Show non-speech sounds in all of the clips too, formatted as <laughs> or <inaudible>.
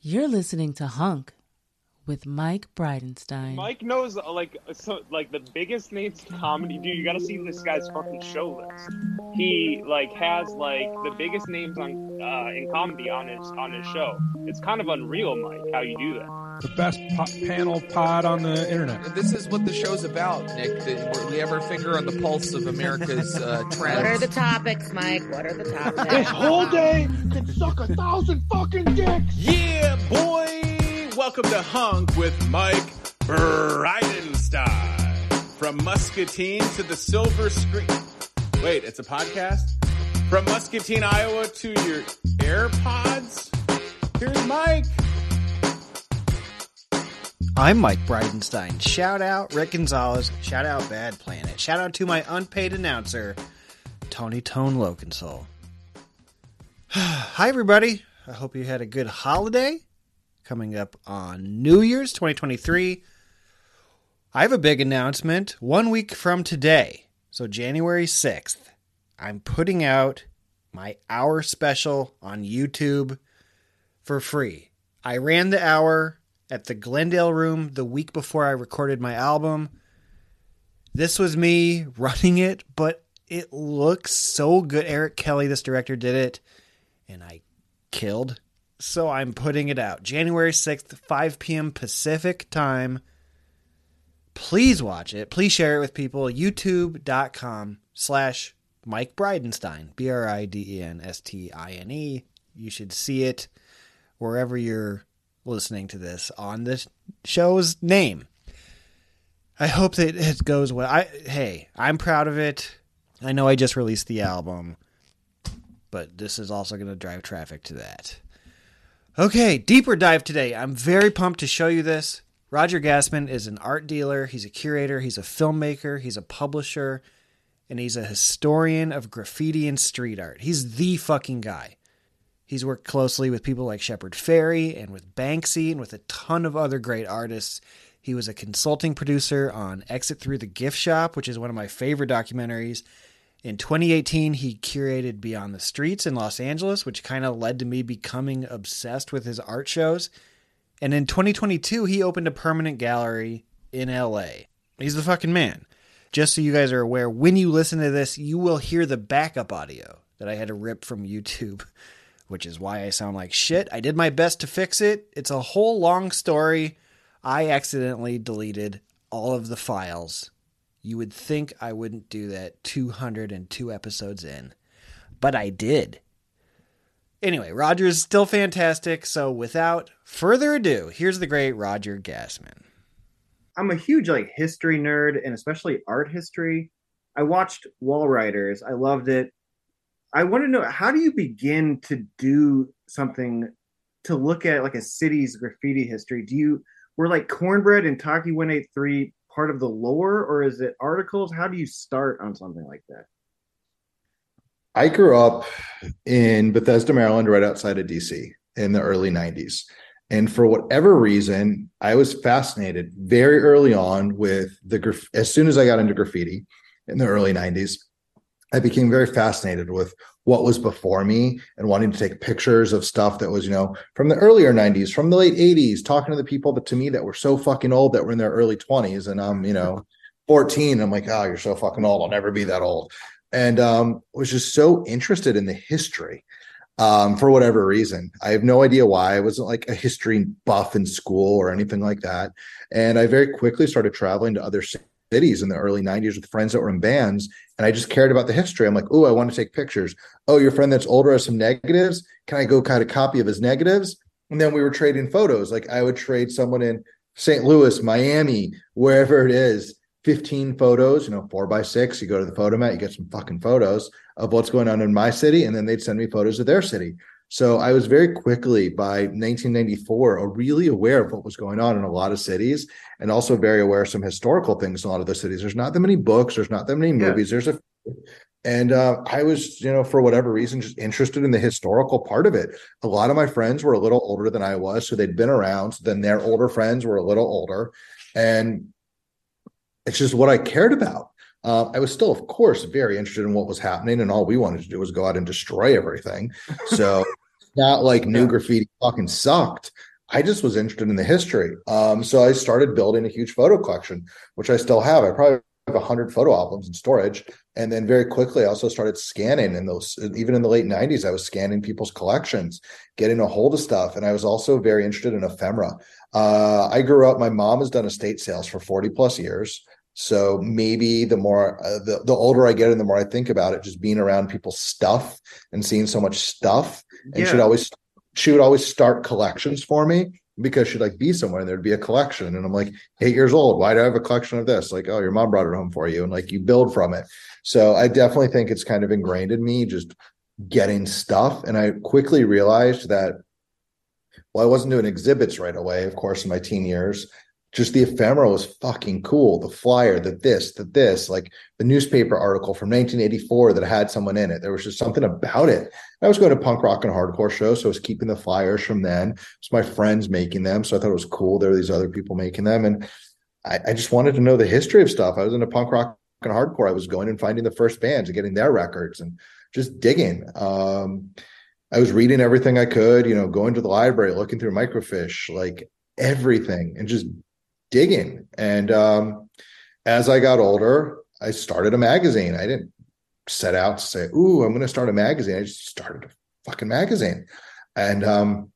You're listening to Hunk with Mike Bridenstine. Mike knows uh, like so like the biggest names in comedy. Dude, you got to see this guy's fucking show list. He like has like the biggest names on uh, in comedy on his on his show. It's kind of unreal, Mike, how you do that. The best po- panel pod on the internet. This is what the show's about, Nick. That we have our finger on the pulse of America's uh, <laughs> trends. What are the topics, Mike? What are the topics? This whole day can suck a thousand fucking dicks. Yeah, boy! Welcome to Hunk with Mike Bridenstine. From Muscatine to the Silver Screen. Wait, it's a podcast? From Muscatine, Iowa to your AirPods? Here's Mike. I'm Mike Bridenstine. Shout out Rick Gonzalez. Shout out Bad Planet. Shout out to my unpaid announcer, Tony Tone Lokensoul. <sighs> Hi, everybody. I hope you had a good holiday coming up on New Year's 2023. I have a big announcement. One week from today, so January 6th, I'm putting out my hour special on YouTube for free. I ran the hour at the Glendale Room the week before I recorded my album. This was me <laughs> running it, but it looks so good. Eric Kelly, this director, did it, and I killed. So I'm putting it out January 6th, 5 p.m. Pacific time. Please watch it. Please share it with people. YouTube.com slash Mike Bridenstine, B R I D E N S T I N E. You should see it wherever you're listening to this on the show's name. I hope that it goes well. I hey, I'm proud of it. I know I just released the album, but this is also going to drive traffic to that. Okay, deeper dive today. I'm very pumped to show you this. Roger Gastman is an art dealer, he's a curator, he's a filmmaker, he's a publisher, and he's a historian of graffiti and street art. He's the fucking guy. He's worked closely with people like Shepard Fairey and with Banksy and with a ton of other great artists. He was a consulting producer on Exit Through the Gift Shop, which is one of my favorite documentaries. In 2018, he curated Beyond the Streets in Los Angeles, which kind of led to me becoming obsessed with his art shows. And in 2022, he opened a permanent gallery in LA. He's the fucking man. Just so you guys are aware, when you listen to this, you will hear the backup audio that I had to rip from YouTube, <laughs> which is why I sound like shit. I did my best to fix it. It's a whole long story. I accidentally deleted all of the files. You would think I wouldn't do that 202 episodes in, but I did. Anyway, Roger is still fantastic. So without further ado, here's the great Roger Gastman. I'm a huge like history nerd and especially art history. I watched Wall Writers. I loved it. I want to know how do you begin to do something to look at like a city's graffiti history? Do you were like Cornbread and Taki 183 part of the lore or is it articles? How do you start on something like that? I grew up in Bethesda, Maryland, right outside of DC in the early 90s. And for whatever reason, I was fascinated very early on with the graf- as soon as I got into graffiti in the early 90s, I became very fascinated with what was before me and wanting to take pictures of stuff that was, you know, from the earlier 90s, from the late 80s, talking to the people that to me that were so fucking old that were in their early 20s. And I'm, you know, 14. I'm like, oh, you're so fucking old. I'll never be that old. And um, was just so interested in the history um, for whatever reason. I have no idea why. I wasn't like a history buff in school or anything like that. And I very quickly started traveling to other cities in the early 90s with friends that were in bands. And I just cared about the history. I'm like, oh, I want to take pictures. Oh, your friend that's older has some negatives. Can I go cut a copy of his negatives? And then we were trading photos. Like I would trade someone in St. Louis, Miami, wherever it is. 15 photos, you know, four by six. You go to the photo mat, you get some fucking photos of what's going on in my city, and then they'd send me photos of their city. So I was very quickly by 1994 really aware of what was going on in a lot of cities, and also very aware of some historical things in a lot of those cities. There's not that many books, there's not that many movies. Yeah. There's a and uh, I was, you know, for whatever reason, just interested in the historical part of it. A lot of my friends were a little older than I was, so they'd been around. So then their older friends were a little older, and it's just what I cared about. Uh, I was still, of course, very interested in what was happening, and all we wanted to do was go out and destroy everything. <laughs> So, not like new graffiti fucking sucked. I just was interested in the history. Um, so I started building a huge photo collection, which I still have. I probably have 100 photo albums in storage. And then very quickly, I also started scanning in those, even in the late 90s, I was scanning people's collections, getting a hold of stuff. And I was also very interested in ephemera. Uh, I grew up, my mom has done estate sales for 40 plus years. So maybe the more uh, the, the older I get and the more I think about it, just being around people's stuff and seeing so much stuff. And Yeah. she'd always she would always start collections for me because she'd like be somewhere and there'd be a collection. And I'm like, eight years old. Why do I have a collection of this? Like, oh, your mom brought it home for you. And like you build from it. So I definitely think it's kind of ingrained in me, just getting stuff. And I quickly realized that well, I wasn't doing exhibits right away, of course, in my teen years. Just the ephemera was fucking cool. The flyer, the this, the this, like the newspaper article from 1984 that had someone in it. There was just something about it. I was going to punk rock and hardcore shows, so I was keeping the flyers from then. It was my friends making them, so I thought it was cool. There were these other people making them, and I, I just wanted to know the history of stuff. I was into punk rock and hardcore. I was going and finding the first bands and getting their records and just digging. Um, I was reading everything I could, you know, going to the library, looking through microfiche, like everything, and just digging. And um, as I got older, I started a magazine. I didn't set out to say, "Ooh, I'm going to start a magazine." I just started a fucking magazine, and um,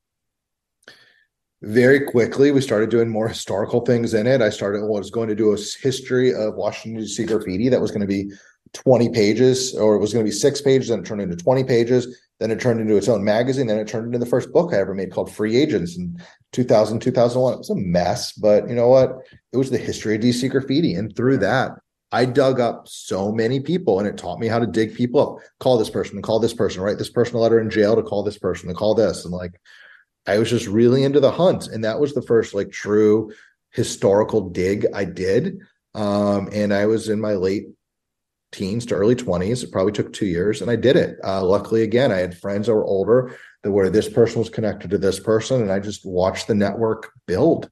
very quickly we started doing more historical things in it. I started was going to do a history of Washington D.C. graffiti that was going to be 20 pages, or it was going to be six pages, then it turned into 20 pages. Then it turned into its own magazine. Then it turned into the first book I ever made called Free Agents in 2000, 2001. It was a mess, but you know what? It was the history of DC graffiti. And through that, I dug up so many people and it taught me how to dig people up. Call this person, call this person, write this person a letter in jail to call this person, to call this. And like, I was just really into the hunt. And that was the first like true historical dig I did. Um, and I was in my late teens to early 20s. It probably took two years and I did it. Uh, luckily, again, I had friends that were older that where this person was connected to this person. And I just watched the network build.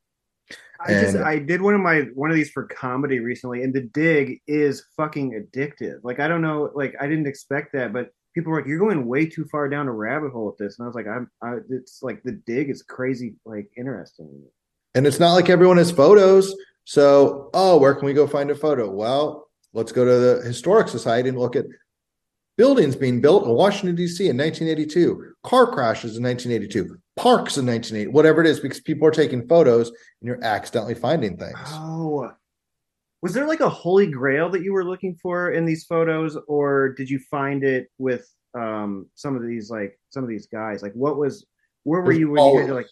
I just I did one of my one of these for comedy recently, and the dig is fucking addictive. Like I don't know, like I didn't expect that, but people were like, "You're going way too far down a rabbit hole with this," and I was like, "I'm, I, it's like the dig is crazy, like interesting." And it's not like everyone has photos. So, oh, where can we go find a photo? Well, let's go to the Historic Society and look at buildings being built in Washington, D.C. in 1982, car crashes in 1982, parks in 1980, whatever it is, because people are taking photos and you're accidentally finding things. Oh, was there like a holy grail that you were looking for in these photos, or did you find it with um some of these like some of these guys? Like, what was where were There's you when you always, guys are like?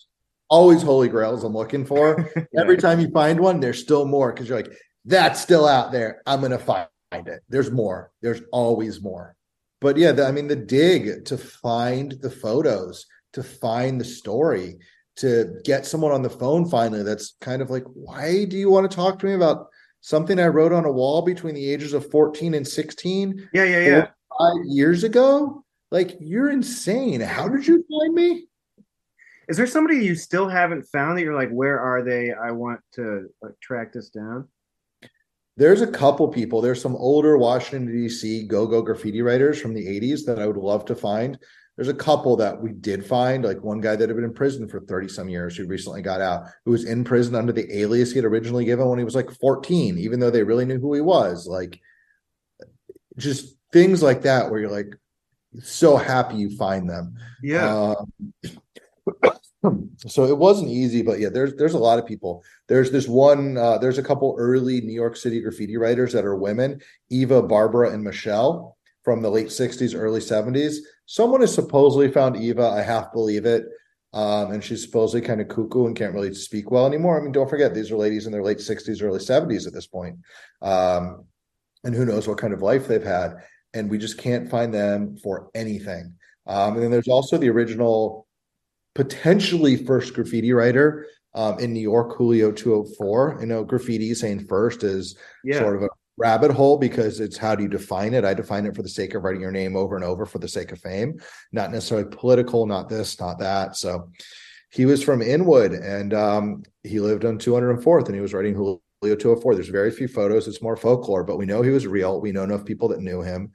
always holy grails I'm looking for. <laughs> Every time you find one, there's still more because you're like, that's still out there. I'm gonna find it. There's more. There's always more. But yeah, the, I mean, the dig to find the photos, to find the story, to get someone on the phone finally. That's kind of like, why do you want to talk to me about something I wrote on a wall between the ages of 14 and 16? Yeah, yeah, yeah. Five years ago? Like, you're insane. How did you find me? Is there somebody you still haven't found that you're like, where are they? I want to like, track this down. There's a couple people. There's some older Washington D.C. go-go graffiti writers from the '80s that I would love to find. There's a couple that we did find, like one guy that had been in prison for 30 some years who recently got out, who was in prison under the alias he had originally given when he was like 14, even though they really knew who he was. Like just things like that where you're like so happy you find them. Yeah. Um, so it wasn't easy, but yeah, there's there's a lot of people. There's this one. Uh, there's a couple early New York City graffiti writers that are women, Eva, Barbara, and Michelle from the late '60s, early '70s. Someone has supposedly found Eva. I half believe it. Um, and she's supposedly kind of cuckoo and can't really speak well anymore. I mean, don't forget these are ladies in their late 60s, early 70s at this point. Um, and who knows what kind of life they've had. And we just can't find them for anything. Um, and then there's also the original, potentially first graffiti writer um, in New York, Julio 204. You know, graffiti saying first is Yeah. sort of a rabbit hole because it's how do you define it? I define it for the sake of writing your name over and over for the sake of fame, not necessarily political, not this, not that. So he was from Inwood and um, he lived on 204th and he was writing Julio 204. There's very few photos. It's more folklore, but we know he was real. We know enough people that knew him.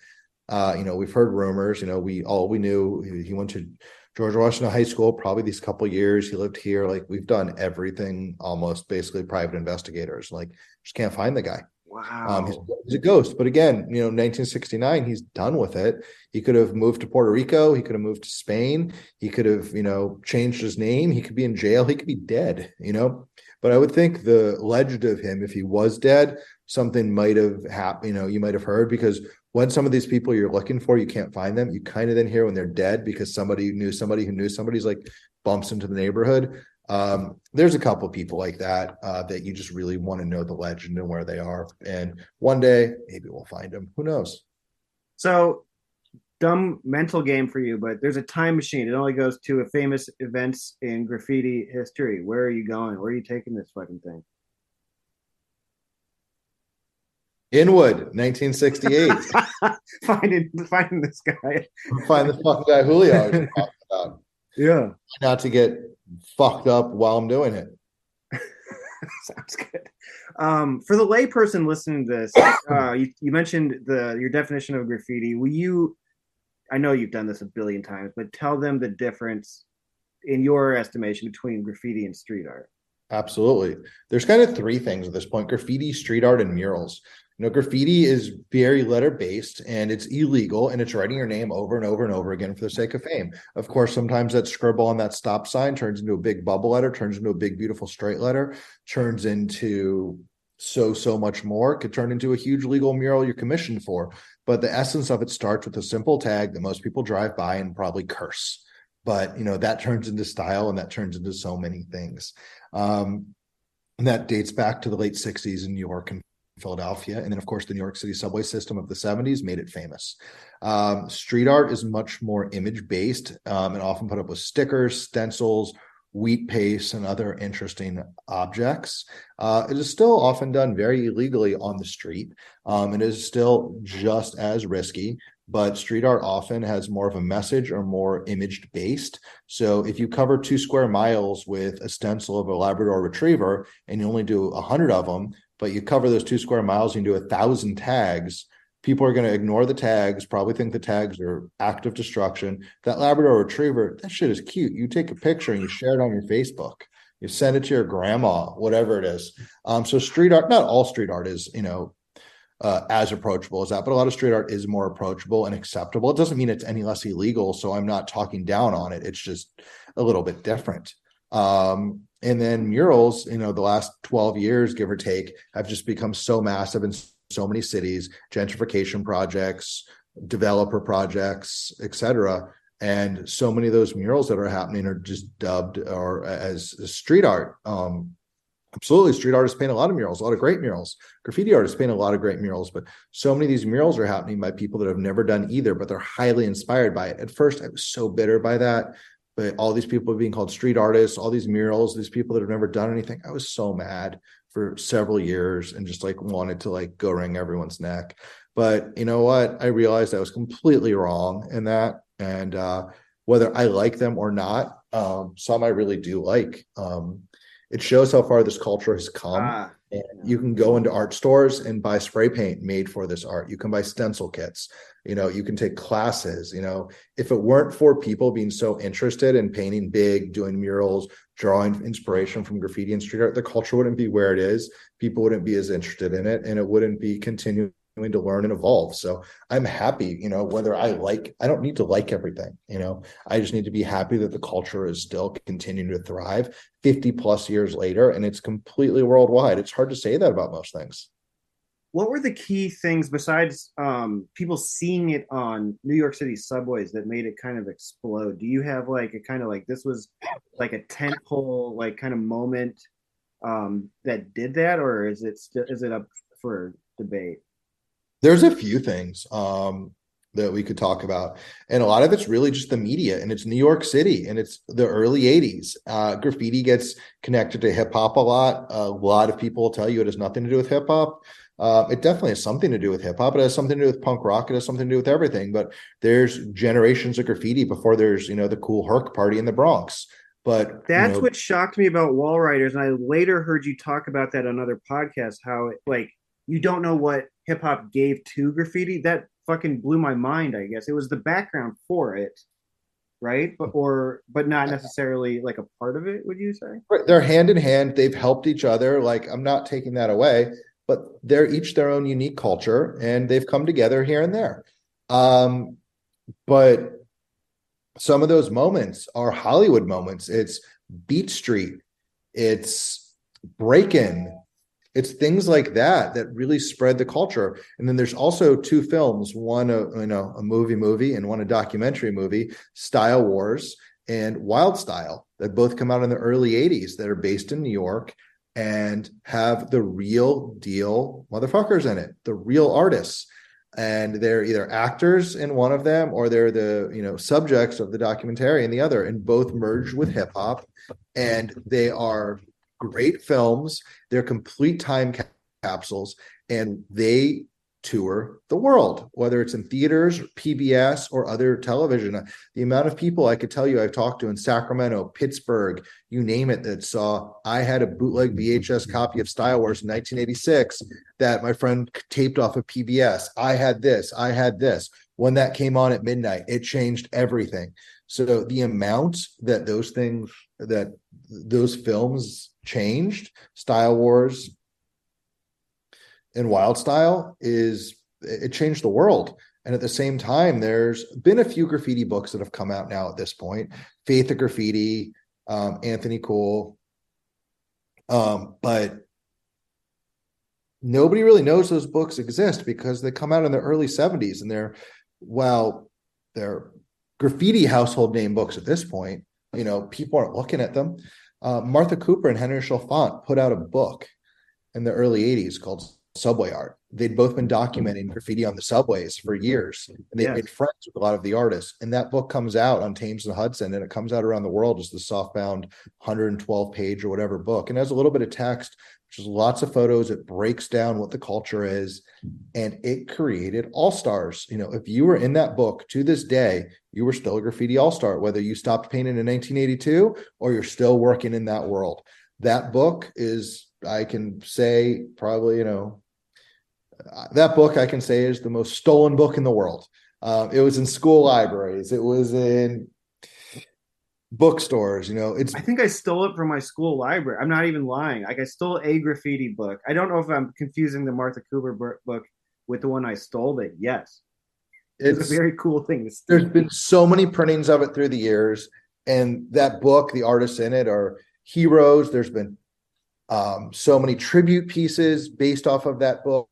Uh, you know, we've heard rumors, you know, we all we knew he- he went to George Washington High School, probably these couple years he lived here. Like we've done everything almost basically private investigators. Like just can't find the guy. Wow. Um, he's, he's a ghost. But again, you know, 1969, he's done with it. He could have moved to Puerto Rico. He could have moved to Spain. He could have, you know, changed his name. He could be in jail. He could be dead, you know. But I would think the legend of him, if he was dead, something might have happened, you know, you might have heard because when some of these people you're looking for, you can't find them. You kind of then hear when they're dead because somebody knew somebody who knew somebody's like bumps into the neighborhood. Um, there's a couple of people like that uh, that you just really want to know the legend and where they are. And one day maybe we'll find them. Who knows? So dumb mental game for you, but there's a time machine. It only goes to a famous events in graffiti history. Where are you going? Where are you taking this fucking thing? Inwood, 1968. <laughs> finding finding this guy. Find the fucking guy Julio I was talking about. Yeah. Not to get fucked up while I'm doing it. <laughs> Sounds good. Um, for the layperson listening to this, <coughs> uh, you, you mentioned the your definition of graffiti. Will you? I know you've done this a billion times, but tell them the difference in your estimation between graffiti and street art. Absolutely. There's kind of three things at this point graffiti, street art, and murals. You know, graffiti is very letter based and it's illegal and it's writing your name over and over and over again for the sake of fame. Of course, sometimes that scribble on that stop sign turns into a big bubble letter, turns into a big, beautiful straight letter, turns into so, so much more, could turn into a huge legal mural you're commissioned for. But the essence of it starts with a simple tag that most people drive by and probably curse. But, you know, that turns into style and that turns into so many things. Um, and that dates back to the late 60s in New York and Philadelphia. And then, of course, the New York City subway system of the 70s made it famous. Um, street art is much more image based um, and often put up with stickers, stencils, wheat paste, and other interesting objects. Uh, it is still often done very illegally on the street. Um, it is still just as risky, but street art often has more of a message or more imaged based. So if you cover two square miles with a stencil of a Labrador retriever and you only do a hundred of them, but you cover those two square miles and you do a thousand tags, people are going to ignore the tags, probably think the tags are active destruction. That Labrador retriever, that shit is cute. You take a picture and you share it on your Facebook. You send it to your grandma, whatever it is. Um, so street art, not all street art is, you know, uh, as approachable as that, but a lot of street art is more approachable and acceptable. It doesn't mean it's any less illegal. So I'm not talking down on it. It's just a little bit different. Um, and then murals, you know, the last 12 years, give or take, have just become so massive in so many cities, gentrification projects, developer projects, etc. And so many of those murals that are happening are just dubbed or as, as street art. Um, absolutely, street artists paint a lot of murals, a lot of great murals. Graffiti artists paint a lot of great murals, but so many of these murals are happening by people that have never done either, but they're highly inspired by it. At first, I was so bitter by that but all these people being called street artists, all these murals, these people that have never done anything. I was so mad for several years and just like wanted to like go wring everyone's neck. But you know what? I realized I was completely wrong in that. And uh, whether I like them or not, um, some I really do like. Um, it shows how far this culture has come. Ah, you can go into art stores and buy spray paint made for this art. You can buy stencil kits. You know you can take classes you know. If it weren't for people being so interested in painting big doing murals drawing inspiration from graffiti and street art the culture wouldn't be where it is. People wouldn't be as interested in it and it wouldn't be continuing to learn and evolve so i'm happy you know whether i like i don't need to like everything you know i just need to be happy that the culture is still continuing to thrive 50 plus years later and it's completely worldwide it's hard to say that about most things what were the key things besides um, people seeing it on New York City subways that made it kind of explode? Do you have like a kind of like this was like a tentpole like kind of moment um, that did that, or is it still is it up for debate? There's a few things um, that we could talk about, and a lot of it's really just the media, and it's New York City, and it's the early '80s. Uh, graffiti gets connected to hip hop a lot. A lot of people will tell you it has nothing to do with hip hop uh, it definitely has something to do with hip hop. It has something to do with punk rock. It has something to do with everything. But there's generations of graffiti before there's you know the Kool Herc party in the Bronx. But that's you know, what shocked me about Wall Writers, and I later heard you talk about that on other podcasts. How it, like you don't know what hip hop gave to graffiti. That fucking blew my mind. I guess it was the background for it, right? But or but not necessarily like a part of it. Would you say? Right, They're hand in hand. They've helped each other. Like I'm not taking that away, but they're each their own unique culture, and they've come together here and there. Um, but some of those moments are Hollywood moments. It's Beat Street. It's Breakin'. It's things like that that really spread the culture. And then there's also two films, one a you know a movie movie and one a documentary movie, Style Wars and Wild Style, that both come out in the early 80s that are based in New York and have the real deal motherfuckers in it, the real artists. And they're either actors in one of them or they're the you know subjects of the documentary in the other, and both merge with hip hop. And they are great films. They're complete time ca- capsules, and they tour the world, whether it's in theaters, PBS, or other television. The amount of people I could tell you I've talked to in Sacramento, Pittsburgh, you name it, that saw I had a bootleg VHS copy of Style Wars in 1986 that my friend taped off of PBS. I had this, I had this. When that came on at midnight, it changed everything. So the amount that those things that those films changed, Style Wars and Wild Style, is it changed the world. And at the same time, there's been a few graffiti books that have come out now at this point. Faith of Graffiti, um, Anthony Cool. Um, but nobody really knows those books exist because they come out in the early 70s and they're well, they're graffiti household name books at this point. You know, people aren't looking at them. Uh, Martha Cooper and Henry Chalfant put out a book in the early 80s called Subway Art. They'd both been documenting graffiti on the subways for years. And they Yeah. made friends with a lot of the artists. And that book comes out on Thames and Hudson, and it comes out around the world as the softbound 112 page or whatever book. And has a little bit of text, is lots of photos. It breaks down what the culture is. And it created all stars. You know, if you were in that book to this day, you were still a graffiti all star, whether you stopped painting in 1982 or you're still working in that world. That book is, I can say, probably, you know, that book I can say is the most stolen book in the world. Um, it was in school libraries. It was in bookstores. You know, it's I think I stole it from my school library. I'm not even lying. Like I stole a graffiti book. I don't know if I'm confusing the Martha Cooper book with the one I stole, but yes, it's, it's a very cool thing. There's been so many printings of it through the years and that book the artists in it are heroes there's been um, so many tribute pieces based off of that book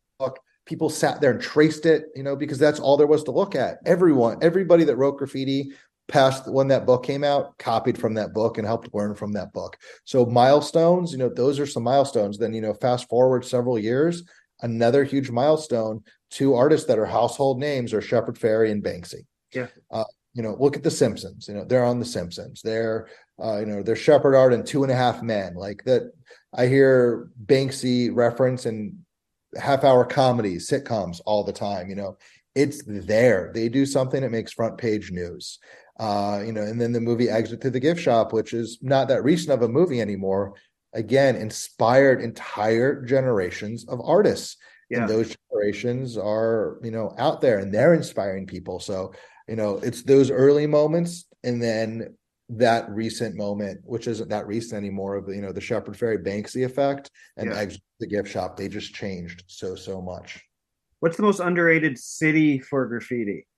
people sat there and traced it you know because that's all there was to look at everyone everybody that wrote graffiti past when that book came out copied from that book and helped learn from that book so milestones you know those are some milestones then you know fast forward several years another huge milestone two artists that are household names are Shepard Fairey and Banksy Yeah. uh, you know, look at the Simpsons. You know, they're on the Simpsons. They're, uh, you know, they're Shepard Art and Two and a Half Men. Like that, I hear Banksy reference in half-hour comedies, sitcoms all the time. You know, it's there. They do something that makes front page news. Uh, you know, and then the movie Exit to the Gift Shop, which is not that recent of a movie anymore, again inspired entire generations of artists. Yeah. And those generations are, you know, out there and they're inspiring people. So you know it's those early moments and then that recent moment which isn't that recent anymore of you know the Shepard Fairey banksy effect and Yeah. exit the gift shop they just changed so so much What's the most underrated city for graffiti?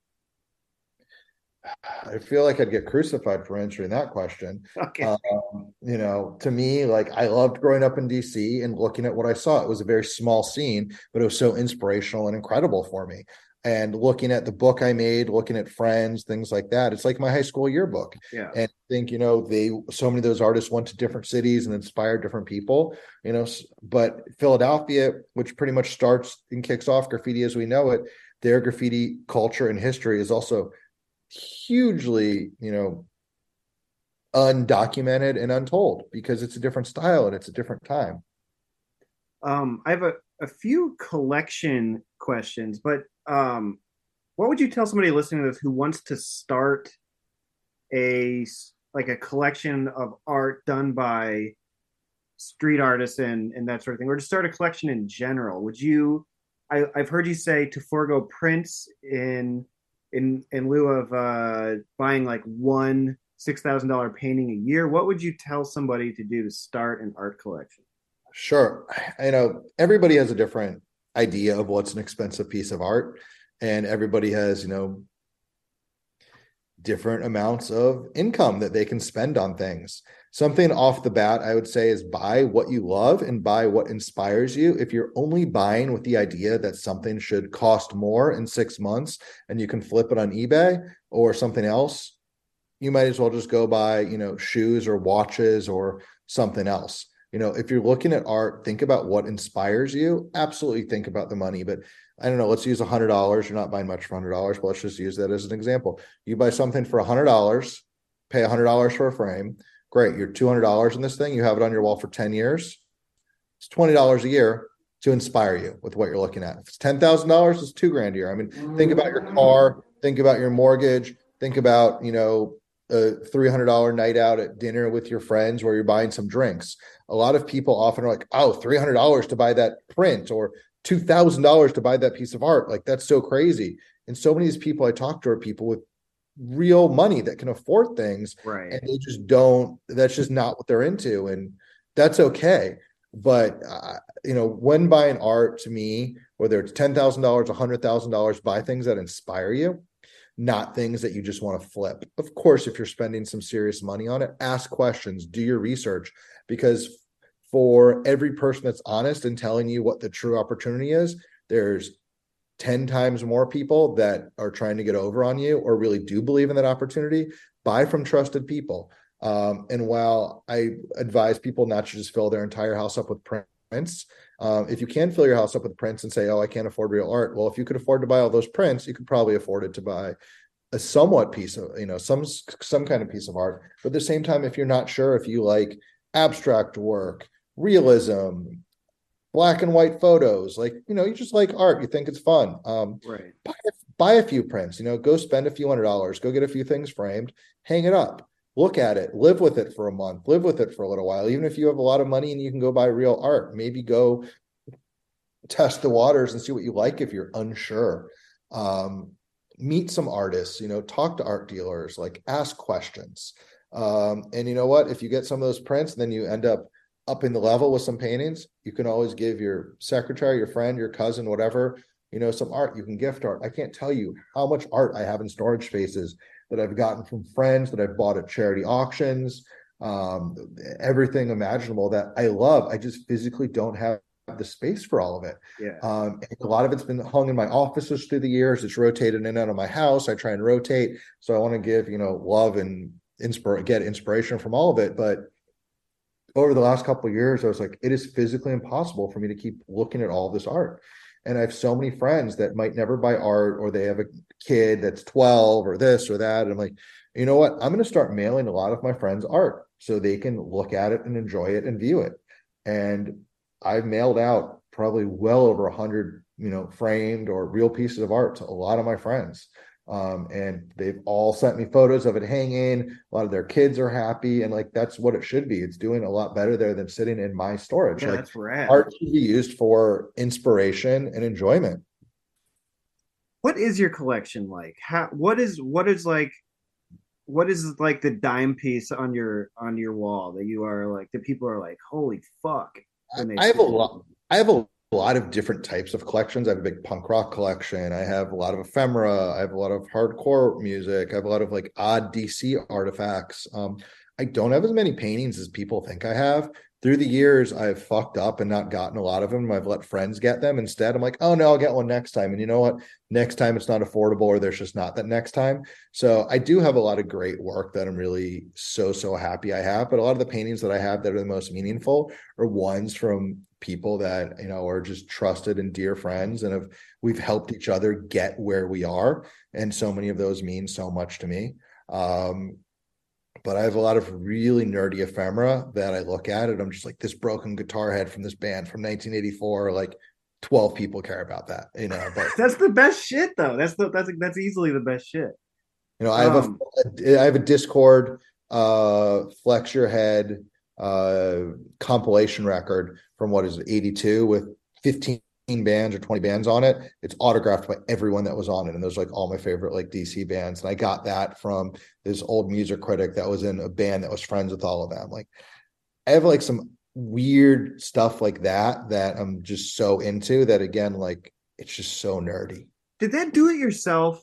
I feel like i'd get crucified for answering that question <laughs> Okay. um, you know to me like i loved growing up in dc and looking at what i saw it was a very small scene but it was so inspirational and incredible for me and looking at the book i made looking at friends things like that it's like my high school yearbook yeah. and I think you know they so many of those artists went to different cities and inspired different people you know but philadelphia which pretty much starts and kicks off graffiti as we know it their graffiti culture and history is also hugely you know undocumented and untold because it's a different style and it's a different time Um, I have a, a few collection questions, but um, what would you tell somebody listening to this who wants to start a like a collection of art done by street artists and and that sort of thing, or to start a collection in general? Would you? I, I've heard you say to forego prints in in in lieu of uh, buying like one six thousand dollar painting a year, what would you tell somebody to do to start an art collection? Sure. I know everybody has a different idea of what's an expensive piece of art, and everybody has, you know, different amounts of income that they can spend on things. Something off the bat, I would say, is buy what you love and buy what inspires you. If you're only buying with the idea that something should cost more in six months and you can flip it on eBay or something else, you might as well just go buy, you know, shoes or watches or something else. You know, if you're looking at art, think about what inspires you. Absolutely think about the money, but I don't know, let's use a hundred dollars. You're not buying much for hundred dollars, but let's just use that as an example. You buy something for a hundred dollars, pay a hundred dollars for a frame. Great. You're two hundred dollars in this thing. You have it on your wall for 10 years. It's twenty dollars a year to inspire you with what you're looking at. If it's ten thousand dollars, it's two grand a year. I mean, think about your car, think about your mortgage, think about, you know, a $300 night out at dinner with your friends where you're buying some drinks. A lot of people often are like, oh, $300 to buy that print or $2,000 to buy that piece of art. Like, that's so crazy. And so many of these people I talk to are people with real money that can afford things. Right. And they just don't, that's just not what they're into. And that's okay. But, uh, you know, when buying art to me, whether it's $10,000, $100,000, buy things that inspire you not things that you just want to flip. Of course, if you're spending some serious money on it, ask questions, do your research, because for every person that's honest and telling you what the true opportunity is, there's 10 times more people that are trying to get over on you or really do believe in that opportunity. Buy from trusted people. Um, and while I advise people not to just fill their entire house up with prints, um, if you can fill your house up with prints and say, "Oh, I can't afford real art," well, if you could afford to buy all those prints, you could probably afford it to buy a somewhat piece of, you know, some some kind of piece of art. But at the same time, if you're not sure if you like abstract work, realism, black and white photos, like you know, you just like art, you think it's fun. Um, right. Buy, buy a few prints. You know, go spend a few hundred dollars, go get a few things framed, hang it up look at it, live with it for a month, live with it for a little while. Even if you have a lot of money and you can go buy real art, maybe go test the waters and see what you like if you're unsure. Um, meet some artists, you know, talk to art dealers, like ask questions. Um, and you know what? If you get some of those prints, then you end up up in the level with some paintings, you can always give your secretary, your friend, your cousin, whatever, you know, some art. You can gift art. I can't tell you how much art I have in storage spaces that I've gotten from friends that I've bought at charity auctions, um, everything imaginable that I love. I just physically don't have the space for all of it. Yeah. Um, a lot of it's been hung in my offices through the years. It's rotated in and out of my house. I try and rotate. So I want to give, you know, love and inspire, get inspiration from all of it. But over the last couple of years, I was like, it is physically impossible for me to keep looking at all this art. And I have so many friends that might never buy art or they have a kid that's 12 or this or that. And I'm like, you know what? I'm going to start mailing a lot of my friends art so they can look at it and enjoy it and view it. And I've mailed out probably well over a hundred, you know, framed or real pieces of art to a lot of my friends. Um, and they've all sent me photos of it hanging. A lot of their kids are happy, and like that's what it should be. It's doing a lot better there than sitting in my storage. Yeah, like that's rad. art should be used for inspiration and enjoyment. What is your collection like? How what is what is like what is like the dime piece on your on your wall that you are like that people are like, holy fuck. I have a lot. I have a lot of different types of collections. I have a big punk rock collection. I have a lot of ephemera. I have a lot of hardcore music. I have a lot of like odd DC artifacts. Um, I don't have as many paintings as people think I have. Through the years, I've fucked up and not gotten a lot of them. I've let friends get them instead. I'm like, oh no, I'll get one next time. And you know what? Next time it's not affordable, or there's just not that next time. So I do have a lot of great work that I'm really so so happy I have. But a lot of the paintings that I have that are the most meaningful are ones from people that you know are just trusted and dear friends and have we've helped each other get where we are and so many of those mean so much to me um but i have a lot of really nerdy ephemera that i look at and i'm just like this broken guitar head from this band from 1984 like 12 people care about that you know but <laughs> That's the best shit though. That's the that's that's easily the best shit. You know, I have Um, a I have a Dischord uh flex your head uh compilation record from what is it, 82 with 15 bands or 20 bands on it. It's autographed by everyone that was on it. And those like all my favorite like DC bands. And I got that from this old music critic that was in a band that was friends with all of them. Like I have like some weird stuff like that that I'm just so into that again, like it's just so nerdy. Did that do it yourself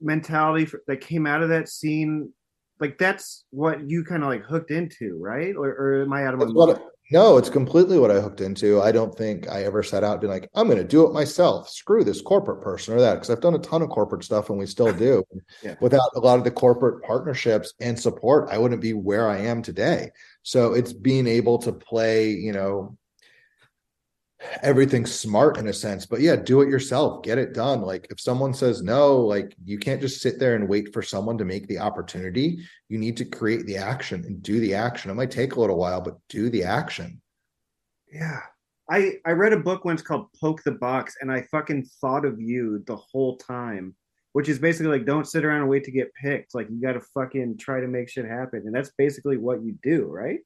mentality for, that came out of that scene? Like that's what you kind of like hooked into, right? Or, or am I out of my mind? no, it's completely what I hooked into. I don't think I ever set out being like, I'm going to do it myself. Screw this corporate person or that. Because I've done a ton of corporate stuff and we still do. <laughs> Yeah. Without a lot of the corporate partnerships and support, I wouldn't be where I am today. So it's being able to play, you know, everything smart in a sense. But yeah, do it yourself, get it done. Like if someone says no, like you can't just sit there and wait for someone to make the opportunity. You need to create the action and do the action. It might take a little while, but do the action. Yeah. I I read a book once called Poke the Box and I fucking thought of you the whole time, which is basically like don't sit around and wait to get picked. Like you got to fucking try to make shit happen. And that's basically what you do, right?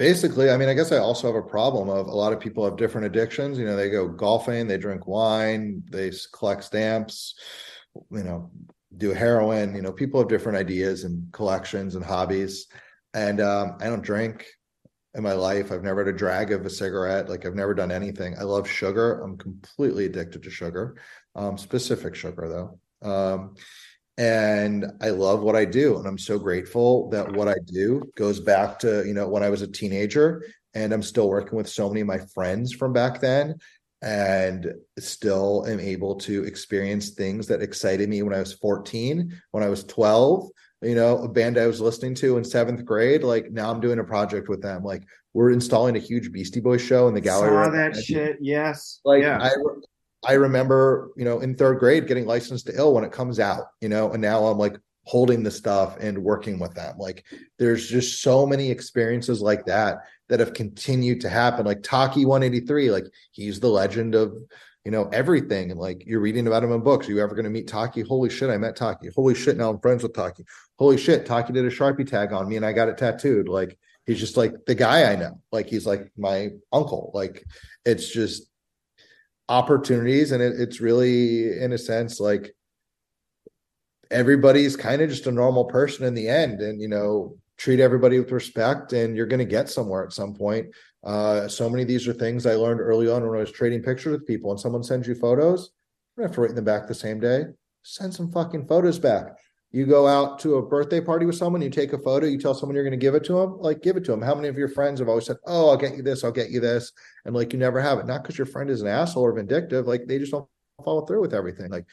Basically, I mean, I guess I also have a problem of a lot of people have different addictions. You know, they go golfing, they drink wine, they collect stamps, you know, do heroin. You know, people have different ideas and collections and hobbies. And um, I don't drink in my life. I've never had a drag of a cigarette. Like I've never done anything. I love sugar. I'm completely addicted to sugar, um, specific sugar though. Um, and I love what I do. And I'm so grateful that what I do goes back to, you know, when I was a teenager and I'm still working with so many of my friends from back then and still am able to experience things that excited me when I was 14, when I was 12, you know, a band I was listening to in seventh grade. Like now I'm doing a project with them. Like we're installing a huge Beastie Boys show in the gallery. Saw right that now. shit. Yes. Like yeah. I, I remember, you know, in third grade getting licensed to ill when it comes out, you know, and now I'm like holding the stuff and working with them. Like there's just so many experiences like that that have continued to happen. Like Taki 183, like he's the legend of, you know, everything. And like you're reading about him in books. Are you ever going to meet Taki? Holy shit, I met Taki. Holy shit, now I'm friends with Taki. Holy shit, Taki did a Sharpie tag on me and I got it tattooed. Like he's just like the guy I know. Like he's like my uncle. Like it's just opportunities and it, it's really in a sense like everybody's kind of just a normal person in the end and you know treat everybody with respect and you're going to get somewhere at some point. Uh so many of these are things i learned early on when i was trading pictures with people. And someone sends you photos you have to write them back the same day send some fucking photos back you go out to a birthday party with someone you take a photo you tell someone you're going to give it to them like give it to them how many of your friends have always said oh i'll get you this i'll get you this and like you never have it. Not because your friend is an asshole or vindictive like they just don't follow through with everything. Like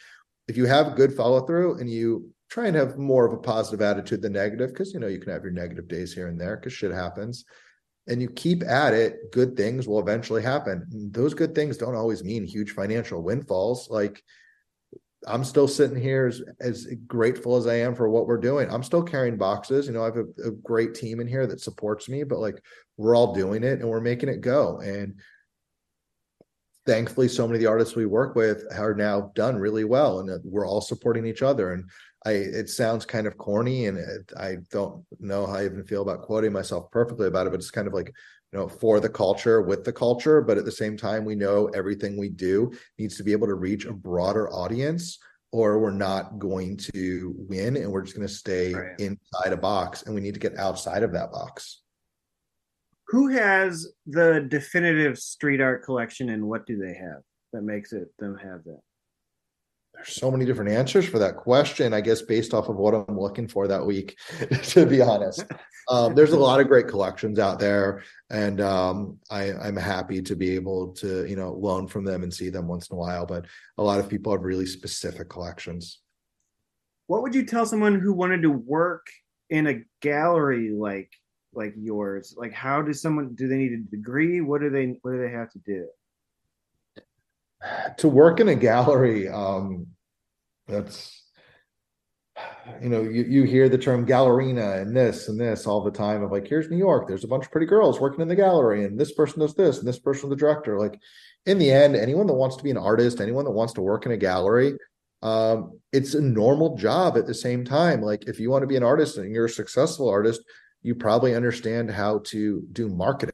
if you have good follow through and you try and have more of a positive attitude than negative because you know you can have your negative days here and there because shit happens and you keep at it good things will eventually happen. And those good things don't always mean huge financial windfalls. Like i'm still sitting here as, as grateful as i am for what we're doing. I'm still carrying boxes. You know i have a, a great team in here that supports me but like we're all doing it and we're making it go. And thankfully so many of the artists we work with are now done really well and we're all supporting each other. And i it sounds kind of corny and it, i don't know how i even feel about quoting myself perfectly about it but it's kind of like you know for the culture with the culture but at the same time we know everything we do needs to be able to reach a broader audience or we're not going to win and we're just going to stay Right. inside a box and we need to get outside of that box Who has the definitive street art collection and what do they have that makes it them have that? There's so many different answers for that question, I guess, based off of what I'm looking for that week, <laughs> to be honest. Um, there's a lot of great collections out there, and um, I, I'm happy to be able to, you know, loan from them and see them once in a while. But a lot of people have really specific collections. What would you tell someone who wanted to work in a gallery like like yours? Like how does someone do they need a degree? What do they what do they have to do? To work in a gallery um that's you know you, you hear the term gallerina and this and this all the time of like here's new york there's a bunch of pretty girls working in the gallery and this person does this and this person the director. Like in the end anyone that wants to be an artist anyone that wants to work in a gallery um it's a normal job at the same time. Like if you want to be an artist and you're a successful artist you probably understand how to do marketing.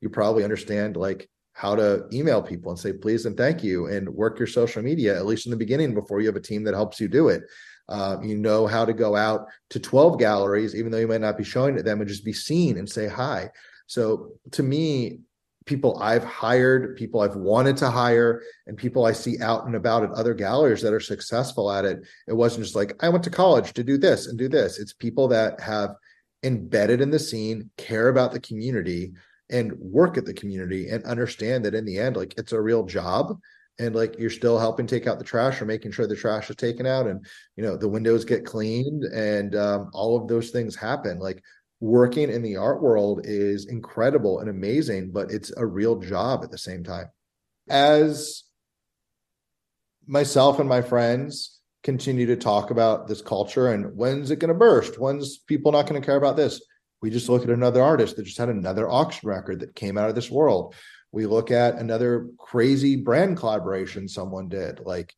You probably understand like how to email people and say please and thank you and work your social media at least in the beginning before you have a team that helps you do it. Um, you know how to go out to 12 galleries even though you might not be showing to them and just be seen and say hi. So to me people i've hired people i've wanted to hire and people i see out and about at other galleries that are successful at it it wasn't just like i went to college to do this and do this. It's people that have embedded in the scene care about the community and work at the community and understand that in the end like it's a real job and like you're still helping take out the trash or making sure the trash is taken out and you know the windows get cleaned and um, all of those things happen. Like working in the art world is incredible and amazing but it's a real job at the same time. As myself and my friends continue to talk about this culture and when's it going to burst? When's people not going to care about this we just look at another artist that just had another auction record that came out of this world. We look at another crazy brand collaboration someone did, like,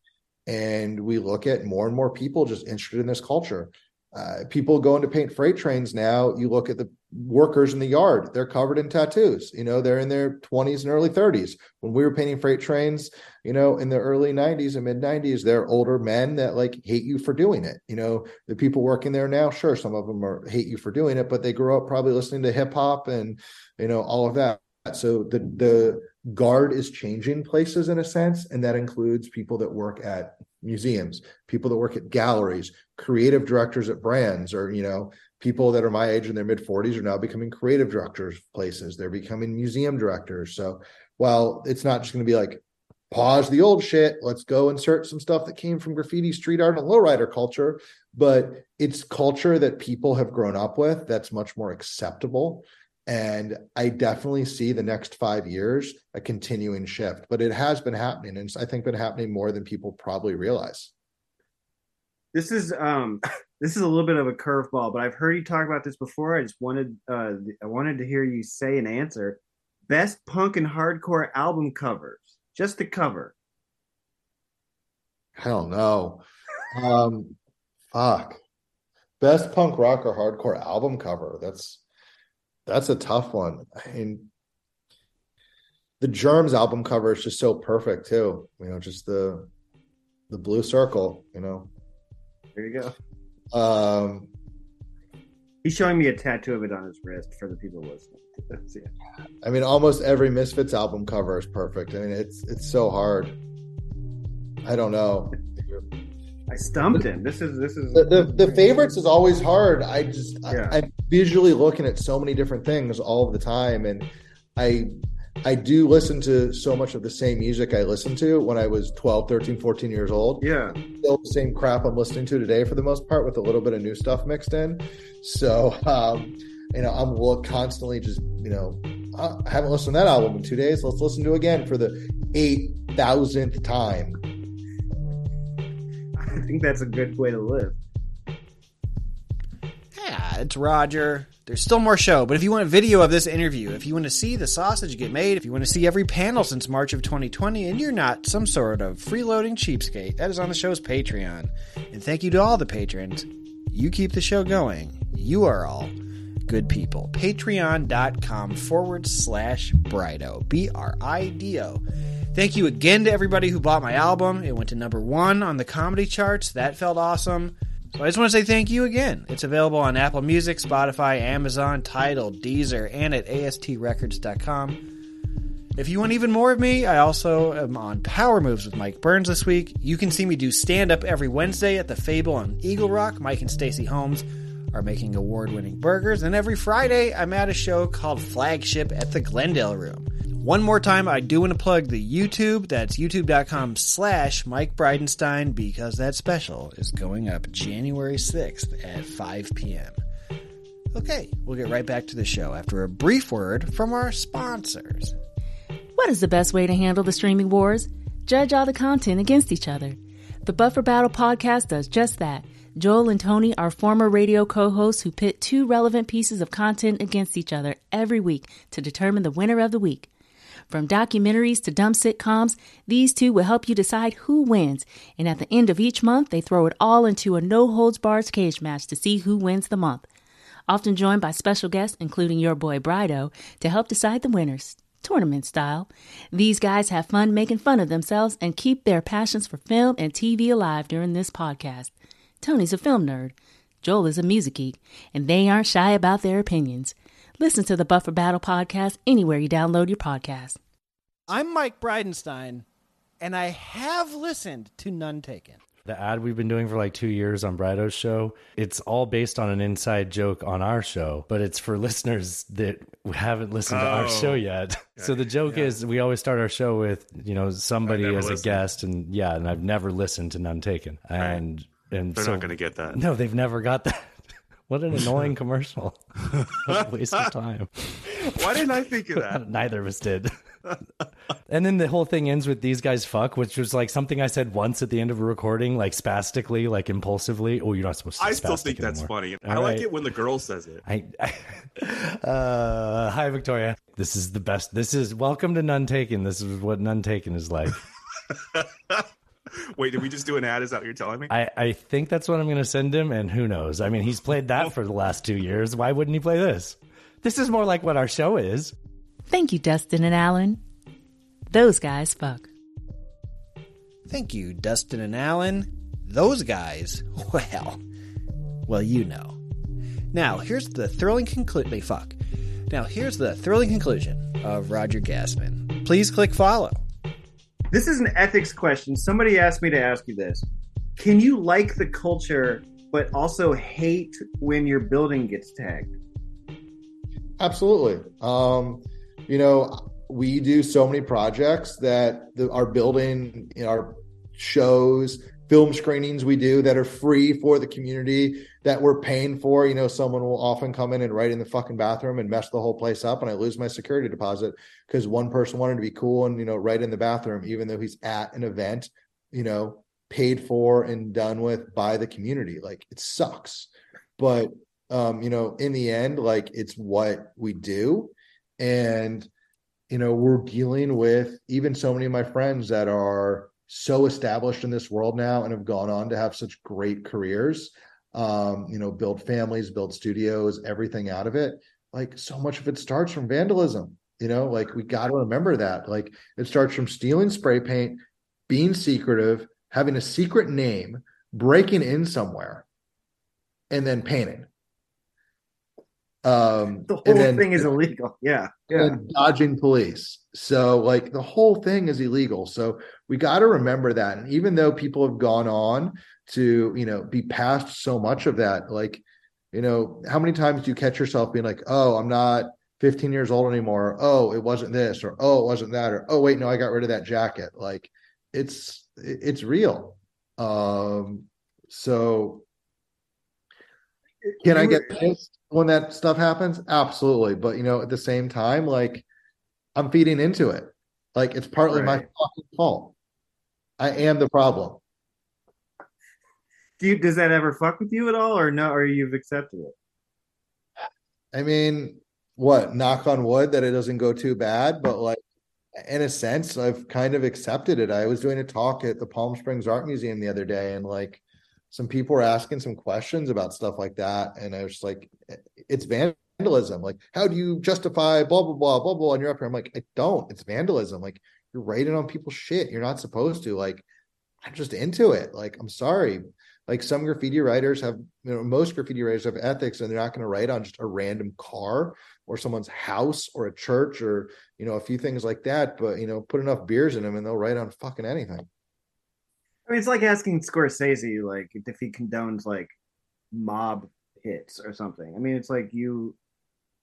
and we look at more and more people just interested in this culture. Uh, people going to paint freight trains now. You look at the workers in the yard; they're covered in tattoos. You know, they're in their 20s and early 30s. When we were painting freight trains, you know, in the early 90s and mid 90s, they're older men that like hate you for doing it. You know, the people working there now, sure, some of them are hate you for doing it, but they grew up probably listening to hip hop and you know all of that. So the the guard is changing places in a sense, and that includes people that work at museums, people that work at galleries, creative directors at brands, or you know, people that are my age in their mid 40s are now becoming creative directors places. They're becoming museum directors. So while it's not just going to be like pause the old shit, let's go insert some stuff that came from graffiti, street art, and lowrider culture, but it's culture that people have grown up with that's much more acceptable. And I definitely see the next five years a continuing shift, but it has been happening. And I think been happening more than people probably realize. This is um this is a little bit of a curveball, but I've heard you talk about this before. I just wanted uh I wanted to hear you say an answer. Best punk and hardcore album covers. Just the cover. Hell don't um fuck. Best punk rock or hardcore album cover. That's that's a tough one. I mean, the Germs album cover is just so perfect too. You know, just the the blue circle. You know, there you go. Um, he's showing me a tattoo of it on his wrist for the people listening. <laughs> I mean, almost every Misfits album cover is perfect. I mean, it's it's so hard. I don't know. I stumped him. This is this is the the, the favorites is always hard. I just yeah. I, I'm visually looking at so many different things all the time, and I I do listen to so much of the same music I listened to when I was 12, 13, 14 years old. Yeah. Still the same crap I'm listening to today for the most part with a little bit of new stuff mixed in. So, um, you know, I'm constantly just, you know, I haven't listened to that album in two days. Let's listen to it again for the 8,000th time. I think that's a good way to live. Yeah, it's Roger. There's still more show, but if you want a video of this interview, if you want to see the sausage get made, if you want to see every panel since March of 2020, and you're not some sort of freeloading cheapskate, that is on the show's Patreon. And thank you to all the patrons. You keep the show going. You are all good people. Patreon.com forward slash Brido. B R I D O. Thank you again to everybody who bought my album. It went to number one on the comedy charts. That felt awesome. So I just want to say thank you again. It's available on Apple Music, Spotify, Amazon, Tidal, Deezer, and at astrecords.com. If you want even more of me, I also am on Power Moves with Mike Burns this week. You can see me do stand up every Wednesday at the Fable on Eagle Rock. Mike and Stacy Holmes are making award winning burgers. And every Friday, I'm at a show called Flagship at the Glendale Room. One more time, I do want to plug the YouTube. That's youtube.com slash Mike Bridenstine because that special is going up January 6th at 5 p.m. Okay, we'll get right back to the show after a brief word from our sponsors. What is the best way to handle the streaming wars? Judge all the content against each other. The Buffer Battle podcast does just that. Joel and Tony are former radio co-hosts who pit two relevant pieces of content against each other every week to determine the winner of the week. From documentaries to dumb sitcoms, these two will help you decide who wins. And at the end of each month, they throw it all into a no holds barred cage match to see who wins the month. Often joined by special guests, including your boy Brido, to help decide the winners. tournament style. These guys have fun making fun of themselves and keep their passions for film and TV alive during this podcast. Tony's a film nerd. Joel is a music geek, and they aren't shy about their opinions. Listen to the Buffer Battle podcast anywhere you download your podcast. I'm Mike Bridenstine, and I have listened to None Taken. The ad we've been doing for like two years on Brido's show, it's all based on an inside joke on our show, but it's for <laughs> listeners that haven't listened to our Oh. show yet. so the joke is we always start our show with, you know, somebody never as a listened. guest and yeah, and I've never listened to None Taken. And and They're so not going to get that. No, they've never got that. What an annoying <laughs> commercial. What a waste of time. <laughs> Why didn't I think of that? <laughs> Neither of us did. and then the whole thing ends with these guys fuck, which was like something I said once at the end of a recording, like spastically, like impulsively. Oh, you're not supposed to. I still think that's anymore. funny. All I like it when the girl says it. I, uh, hi Victoria. This is the best. This is welcome to None Taken. This is what None Taken is like. <laughs> Wait, did we just do an ad? Is that what you're telling me? I, I think that's what I'm going to send him, and who knows? I mean, he's played that oh. for the last two years. Why wouldn't he play this? This is more like what our show is. Thank you, Dustin and Alan. Those guys fuck. Thank you, Dustin and Alan. Those guys, <laughs> well, well, you know. Now, here's the thrilling conclusion. They fuck. Now, here's the thrilling conclusion of Roger Gastman. Please click follow. This is an ethics question. Somebody asked me to ask you this. Can you like the culture but also hate when your building gets tagged? Absolutely. Um, you know, we do so many projects that the, our building, you know, our shows, film screenings we do that are free for the community that we're paying for. You know, someone will often come in and write in the fucking bathroom and mess the whole place up, and I lose my security deposit because one person wanted to be cool and you know, right in the bathroom, even though he's at an event, you know, paid for and done with by the community. Like it sucks, but um, you know, in the end, like it's what we do, and you know, we're dealing with even so many of my friends that are so established in this world now and have gone on to have such great careers um you know build families build studios everything out of it like so much of it starts from vandalism you know like we got to remember that like it starts from stealing spray paint being secretive having a secret name breaking in somewhere and then painting um The whole then- thing is illegal. Yeah. Yeah. dodging police. So like the whole thing is illegal. So we got to remember that. And even though people have gone on to, you know, be past so much of that, like, you know, how many times do you catch yourself being like, oh, I'm not 15 years old anymore. Oh, it wasn't this, or oh, it wasn't that, or oh, wait, no, I got rid of that jacket. Like it's it's real. Um, so can I get pissed when that stuff happens? Absolutely. But you know, at the same time, like I'm feeding into it. Like it's partly my fucking fault. I am the problem. Do you does that ever fuck with you at all or no or you've accepted it? I mean, what, knock on wood that it doesn't go too bad, but like in a sense, I've kind of accepted it. I was doing a talk at the Palm Springs Art Museum the other day, and like some people were asking some questions about stuff like that. And I was like, it's vandalism. Like, how do you justify blah blah blah blah blah? And you're up here. I'm like, I don't. It's vandalism. Like you're writing on people's shit. You're not supposed to. Like, I'm just into it. Like, I'm sorry. Like some graffiti writers have, you know, most graffiti writers have ethics and they're not going to write on just a random car or someone's house or a church or, you know, a few things like that. But, you know, put enough beers in them and they'll write on fucking anything. I mean, it's like asking Scorsese, like, if he condones like mob hits or something. I mean, it's like you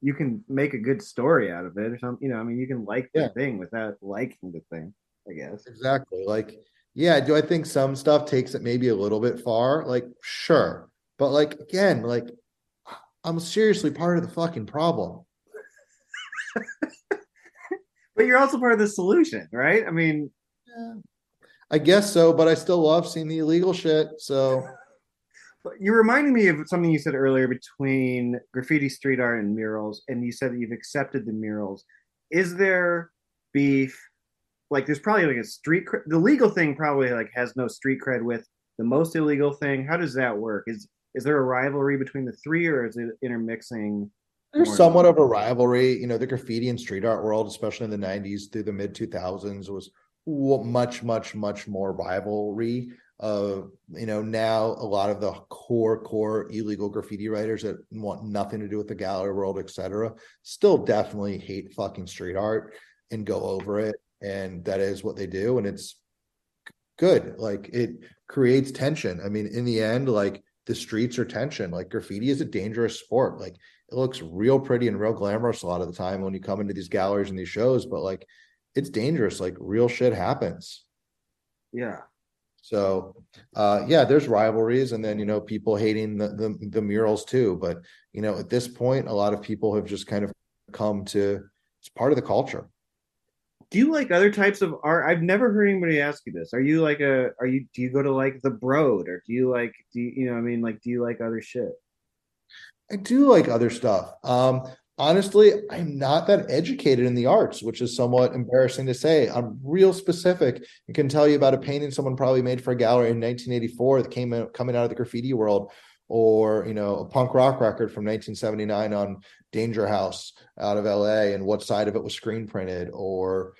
you can make a good story out of it or something. You know, I mean, you can like the Yeah. thing without liking the thing. I guess. Exactly. Like, yeah, do I think some stuff takes it maybe a little bit far? Like, sure. But like again, like I'm seriously part of the fucking problem. <laughs> But you're also part of the solution, right? I mean, I guess so, but I still love seeing the illegal shit. So you're reminding me of something you said earlier between graffiti street art and murals, and you said that you've accepted the murals. Is there beef? Like, there's probably like a street. Cred, the legal thing probably like has no street cred with the most illegal thing. How does that work? Is is there a rivalry between the three, or is it intermixing There's somewhat of a rivalry. You know, the graffiti and street art world, especially in the 90s through the mid 2000s, was w- much, much, much more rivalry. Uh, you know, now a lot of the core, core illegal graffiti writers that want nothing to do with the gallery world, etc., still definitely hate fucking street art and go over it. And that is what they do. And it's good. Like it creates tension. I mean, in the end, like the streets are tension. Like graffiti is a dangerous sport. Like it looks real pretty and real glamorous a lot of the time when you come into these galleries and these shows, but like it's dangerous. Like real shit happens. Yeah. So uh yeah, there's rivalries and then you know people hating the, the the murals too. But you know, at this point, a lot of people have just kind of come to it's part of the culture. Do you like other types of art? I've never heard anybody ask you this. Are you like a are you do you go to like the Broad or do you like do you, you know I mean like do you like other shit? I do like other stuff. Um, honestly, I'm not that educated in the arts, which is somewhat embarrassing to say. I'm real specific and can tell you about a painting someone probably made for a gallery in 1984 that came out, coming out of the graffiti world, or you know, a punk rock record from 1979 on Danger House out of LA, and what side of it was screen printed, or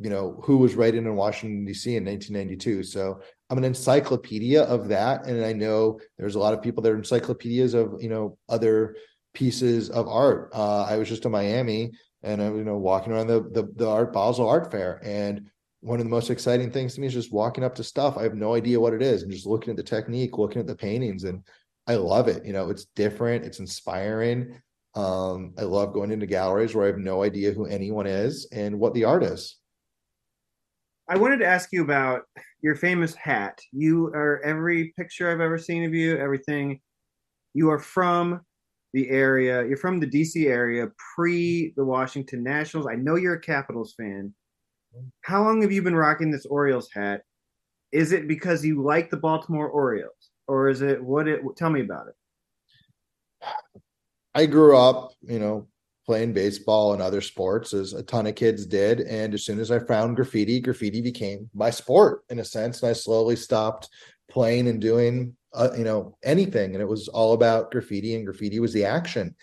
you know who was writing in Washington D.C. in 1992. So I'm an encyclopedia of that, and I know there's a lot of people that are encyclopedias of you know other pieces of art. Uh, I was just in Miami, and I was you know walking around the, the the Art Basel Art Fair, and one of the most exciting things to me is just walking up to stuff. I have no idea what it is, and just looking at the technique, looking at the paintings, and I love it. You know, it's different, it's inspiring. Um, I love going into galleries where I have no idea who anyone is and what the art is. I wanted to ask you about your famous hat. You are every picture I've ever seen of you, everything. You are from the area. You're from the DC area pre the Washington Nationals. I know you're a Capitals fan. How long have you been rocking this Orioles hat? Is it because you like the Baltimore Orioles, or is it what? It tell me about it. I grew up, you know, playing baseball and other sports as a ton of kids did. And as soon as I found graffiti, graffiti became my sport in a sense. And I slowly stopped playing and doing, uh, you know, anything. And it was all about graffiti, and graffiti was the action.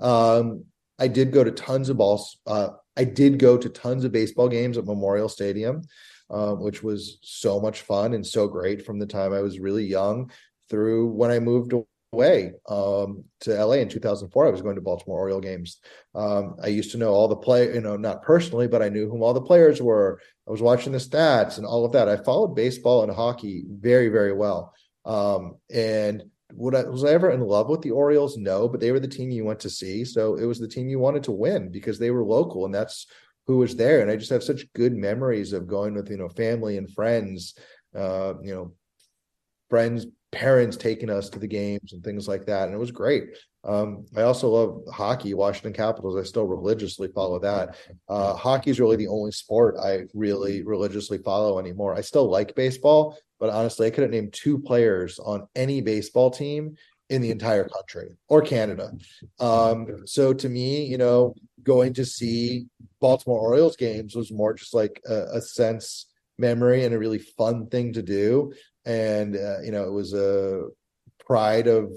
Um, I did go to tons of balls. Uh, I did go to tons of baseball games at Memorial Stadium, uh, which was so much fun and so great from the time I was really young through when I moved away um, to LA in 2004. I was going to Baltimore Oriole games. Um, I used to know all the play, you know, not personally, but I knew whom all the players were. I was watching the stats and all of that. I followed baseball and hockey very, very well. Um, and would I, was I ever in love with the Orioles? No, but they were the team you went to see. So it was the team you wanted to win because they were local and that's who was there. And I just have such good memories of going with, you know, family and friends, uh, you know, friends parents taking us to the games and things like that and it was great um, i also love hockey washington capitals i still religiously follow that uh, hockey is really the only sport i really religiously follow anymore i still like baseball but honestly i couldn't name two players on any baseball team in the entire country or canada um, so to me you know going to see baltimore orioles games was more just like a, a sense memory and a really fun thing to do and uh, you know it was a pride of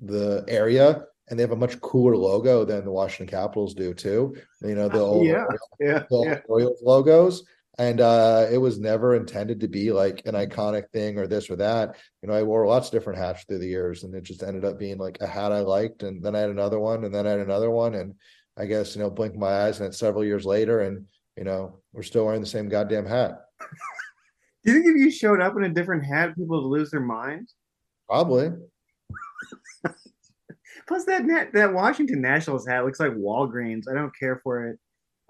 the area and they have a much cooler logo than the Washington Capitals do too. You know the old, yeah, yeah, the old yeah. Orioles logos, and uh, it was never intended to be like an iconic thing or this or that. You know, I wore lots of different hats through the years, and it just ended up being like a hat I liked, and then I had another one, and then I had another one, and I guess you know, blink my eyes, and it's several years later, and you know, we're still wearing the same goddamn hat. <laughs> Do you think if you showed up in a different hat, people would lose their minds? Probably. <laughs> Plus, that net, that Washington Nationals hat looks like Walgreens. I don't care for it.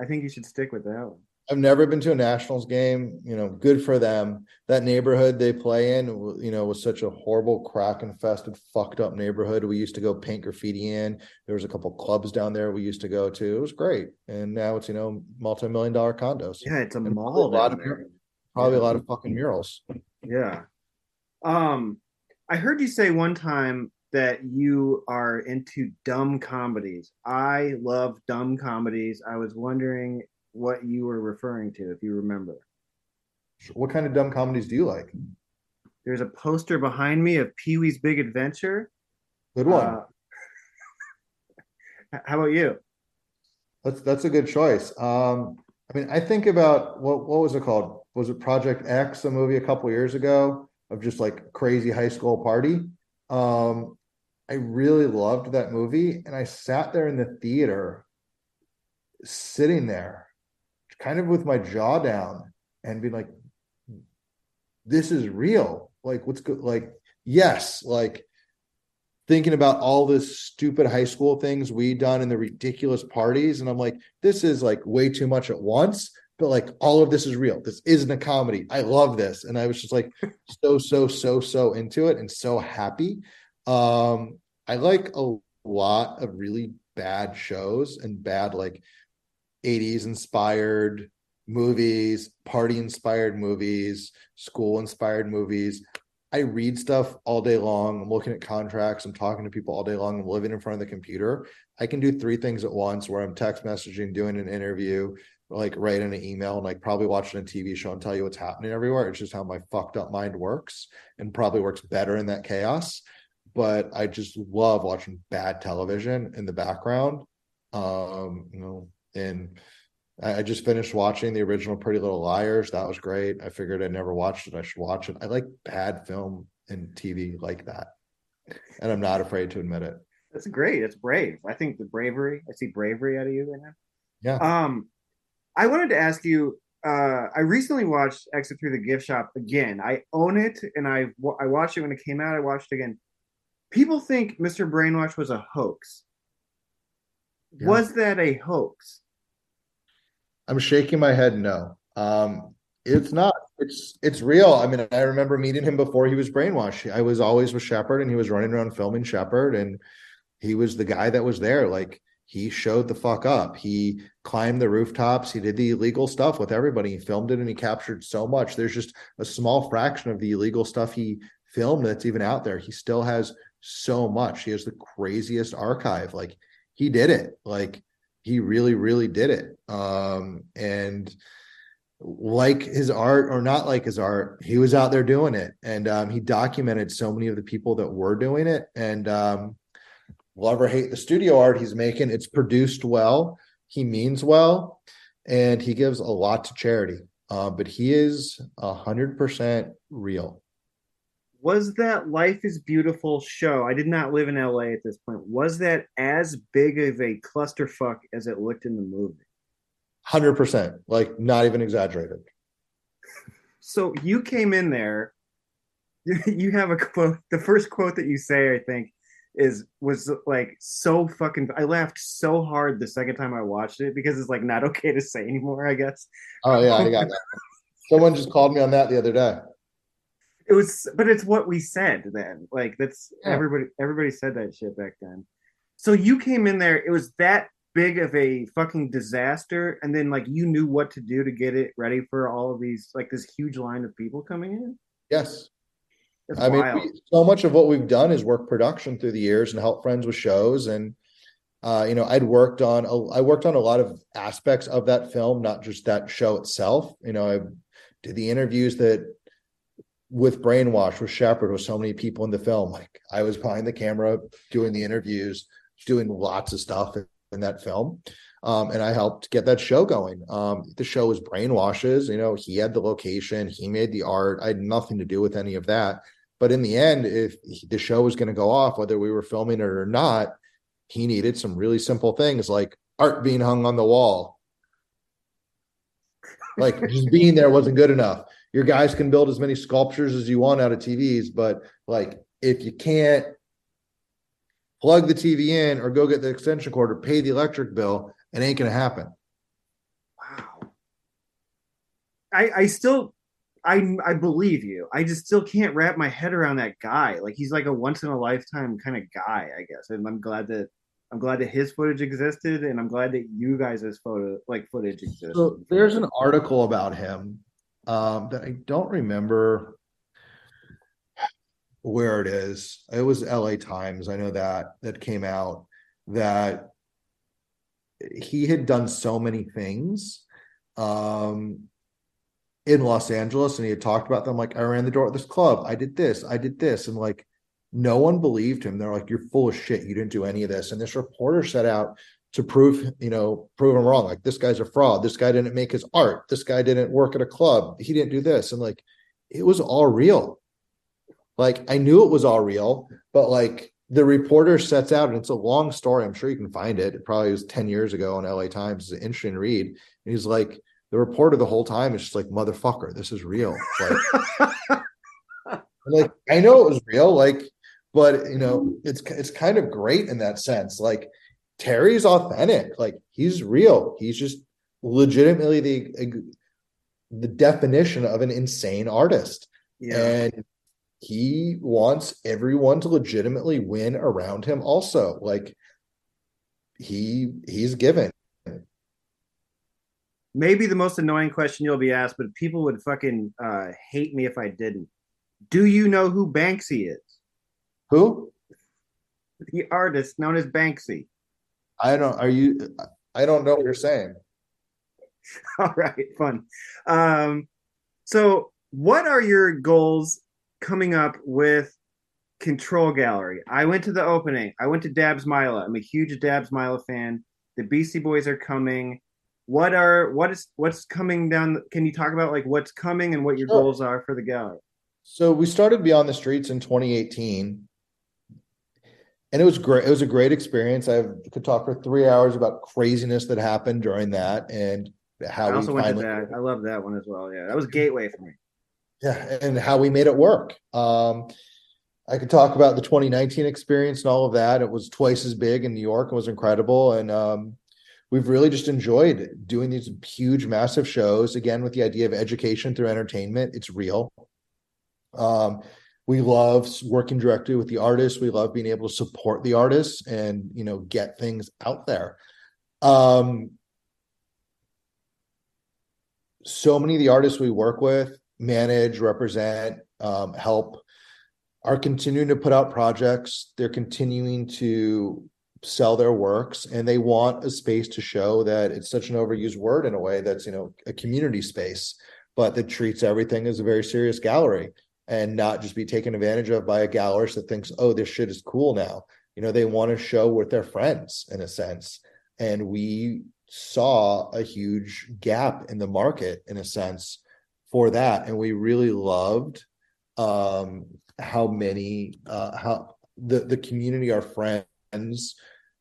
I think you should stick with that one. I've never been to a Nationals game. You know, good for them. That neighborhood they play in, you know, was such a horrible, crack infested, fucked up neighborhood. We used to go paint graffiti in. There was a couple clubs down there we used to go to. It was great. And now it's you know multi million dollar condos. Yeah, it's a And mall a lot down of probably Yeah. a lot of fucking murals. Yeah. Um, I heard you say one time that you are into dumb comedies. I love dumb comedies. I was wondering what you were referring to, if you remember. What kind of dumb comedies do you like? There's a poster behind me of Pee Wee's Big Adventure. Good one. Uh, <laughs> How about you? That's that's a good choice. Um, I mean, I think about what what was it called? Was it Project X, a movie a couple years ago of just like crazy high school party? Um, I really loved that movie, and I sat there in the theater, sitting there, kind of with my jaw down, and being like, "This is real." Like, what's good? Like, yes, like thinking about all this stupid high school things we done in the ridiculous parties and i'm like this is like way too much at once but like all of this is real this isn't a comedy i love this and i was just like <laughs> so so so so into it and so happy um i like a lot of really bad shows and bad like 80s inspired movies party inspired movies school inspired movies I read stuff all day long. I'm looking at contracts. I'm talking to people all day long. I'm living in front of the computer. I can do three things at once where I'm text messaging, doing an interview, like writing an email, and like probably watching a TV show and tell you what's happening everywhere. It's just how my fucked up mind works and probably works better in that chaos. But I just love watching bad television in the background. Um, you know, and I just finished watching the original Pretty Little Liars. That was great. I figured I'd never watched it. I should watch it. I like bad film and TV like that. And I'm not afraid to admit it. That's great. It's brave. I think the bravery, I see bravery out of you right now. Yeah. Um, I wanted to ask you. Uh, I recently watched Exit Through the Gift Shop again. I own it, and I I watched it when it came out. I watched it again. People think Mr. Brainwash was a hoax. Yeah. Was that a hoax? I'm shaking my head no. Um, it's not. It's it's real. I mean, I remember meeting him before he was brainwashed. I was always with Shepard, and he was running around filming Shepard, and he was the guy that was there. Like he showed the fuck up. He climbed the rooftops. He did the illegal stuff with everybody. He filmed it, and he captured so much. There's just a small fraction of the illegal stuff he filmed that's even out there. He still has so much. He has the craziest archive. Like he did it. Like he really really did it. Um and like his art or not like his art he was out there doing it. And um he documented so many of the people that were doing it. And um love or hate the studio art he's making. It's produced well. He means well. And he gives a lot to charity. Uh, but he is a hundred percent real was that Life is Beautiful show? I did not live in LA at this point. Was that as big of a clusterfuck as it looked in the movie? Hundred percent, like not even exaggerated. So you came in there. <laughs> You have a quote. The first quote that you say, I think, is was like so fucking. I laughed so hard the second time I watched it because it's like not okay to say anymore. I guess. Oh yeah, I got that. Someone just called me on that the other day it was but it's what we said then. Like that's yeah. everybody everybody said that shit back then. So you came in there it was that big of a fucking disaster and then like you knew what to do to get it ready for all of these like this huge line of people coming in? Yes. That's i wild. mean so much of what we've done is work production through the years and help friends with shows and uh, you know i'd worked on a, i worked on a lot of aspects of that film not just that show itself. You know i did the interviews that with brainwash with shepard with so many people in the film. Like i was behind the camera doing the interviews doing lots of stuff in, that film. Um, and i helped get that show going. Um, the show was brainwashes you know he had the location he made the art. I had nothing to do with any of that. But in the end if the show was going to go off whether we were filming it or not he needed some really simple things like art being hung on the wall. Like just being there wasn't good enough your guys can build as many sculptures as you want out of TVs, but like if you can't plug the TV in or go get the extension cord or pay the electric bill, it ain't gonna happen. Wow. I I still I I believe you. I just still can't wrap my head around that guy. Like he's like a once in a lifetime kind of guy, I guess. And I'm glad that I'm glad that his footage existed, and I'm glad that you guys' photo like footage exists. So there's an article about him um, that I don't remember where it is. It was LA Times. I know that that came out that he had done so many things um, in Los Angeles and he had talked about them like I ran the door at this club, I did this, I did this and like no one believed him. They're like, "You're full of shit. You didn't do any of this." And this reporter set out to prove, you know, prove him wrong. Like this guy's a fraud. This guy didn't make his art. This guy didn't work at a club. He didn't do this. And like, it was all real. Like I knew it was all real, but like the reporter sets out, and it's a long story. I'm sure you can find it. It probably was 10 years ago on LA Times. It's an interesting read. And he's like, the reporter the whole time is just like, motherfucker, this is real. Like, <laughs> like I know it was real, like, but you know, it's it's kind of great in that sense. Like Terry's authentic, like he's real. He's just legitimately the the definition of an insane artist. Yeah. And he wants everyone to legitimately win around him also. Like he he's given. Maybe the most annoying question you'll be asked, but people would fucking uh, hate me if I didn't. Do you know who Banksy is? Who? The artist known as Banksy. I don't. Are you? I don't know what you're saying. <laughs> All right, fun. Um, so, what are your goals coming up with Control Gallery? I went to the opening. I went to Dabs Myla. I'm a huge Dabs Myla fan. The Beastie Boys are coming. What are what is what's coming down? Can you talk about like what's coming and what your sure. goals are for the gallery? So we started Beyond the Streets in 2018 and it was great. It was a great experience. I could talk for three hours about craziness that happened during that and how I also went finally, to that. I love that one as well. Yeah, that was gateway for me. Yeah, and how we made it work. Um, I could talk about the 2019 experience and all of that. It was twice as big in New York and was incredible. And um, we've really just enjoyed doing these huge, massive shows. Again, with the idea of education through entertainment, it's real. Um, we love working directly with the artists. We love being able to support the artists and you know get things out there. Um so many of the artists we work with manage represent um, help are continuing to put out projects. They're continuing to sell their works and they want a space to show that it's such an overused word in a way that's you know a community space but that treats everything as a very serious gallery and not just be taken advantage of by a gallerist that thinks, oh, this shit is cool now. You know, they want to show with their friends in a sense. And we saw a huge gap in the market in a sense for that. And we really loved um, how many, uh, how the, the community, our friends,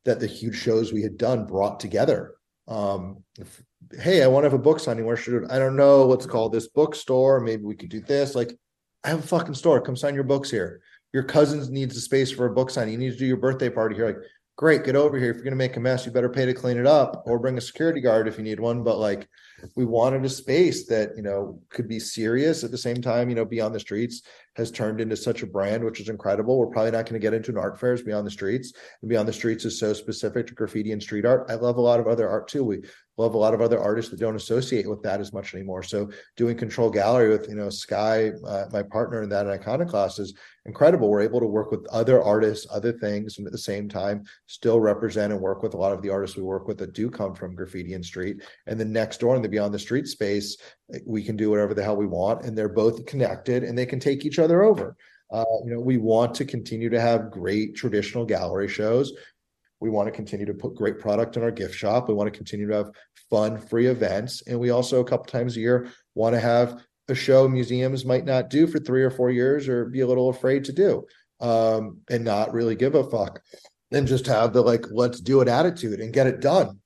that the huge shows we had done brought together. Um, if, hey, I want to have a book signing. Where should I don't know what's called this bookstore? Maybe we could do this. Like I have a fucking store. Come sign your books here. Your cousins needs a space for a book signing. You need to do your birthday party here. Like, great, get over here. If you're gonna make a mess, you better pay to clean it up or bring a security guard if you need one. But like we wanted a space that, you know, could be serious at the same time, you know, Beyond the Streets has turned into such a brand, which is incredible. We're probably not going to get into an art fair fairs beyond the streets. And beyond the streets is so specific to graffiti and street art. I love a lot of other art too. We love a lot of other artists that don't associate with that as much anymore. So doing control gallery with you know Sky, uh, my partner in that iconoclast is incredible. We're able to work with other artists, other things, and at the same time still represent and work with a lot of the artists we work with that do come from graffiti and street. And then next door in the beyond the street space, we can do whatever the hell we want, and they're both connected and they can take each other over. Uh, you know, we want to continue to have great traditional gallery shows. We want to continue to put great product in our gift shop. We want to continue to have fun, free events. And we also, a couple times a year, want to have a show museums might not do for three or four years or be a little afraid to do um, and not really give a fuck and just have the like, let's do it attitude and get it done.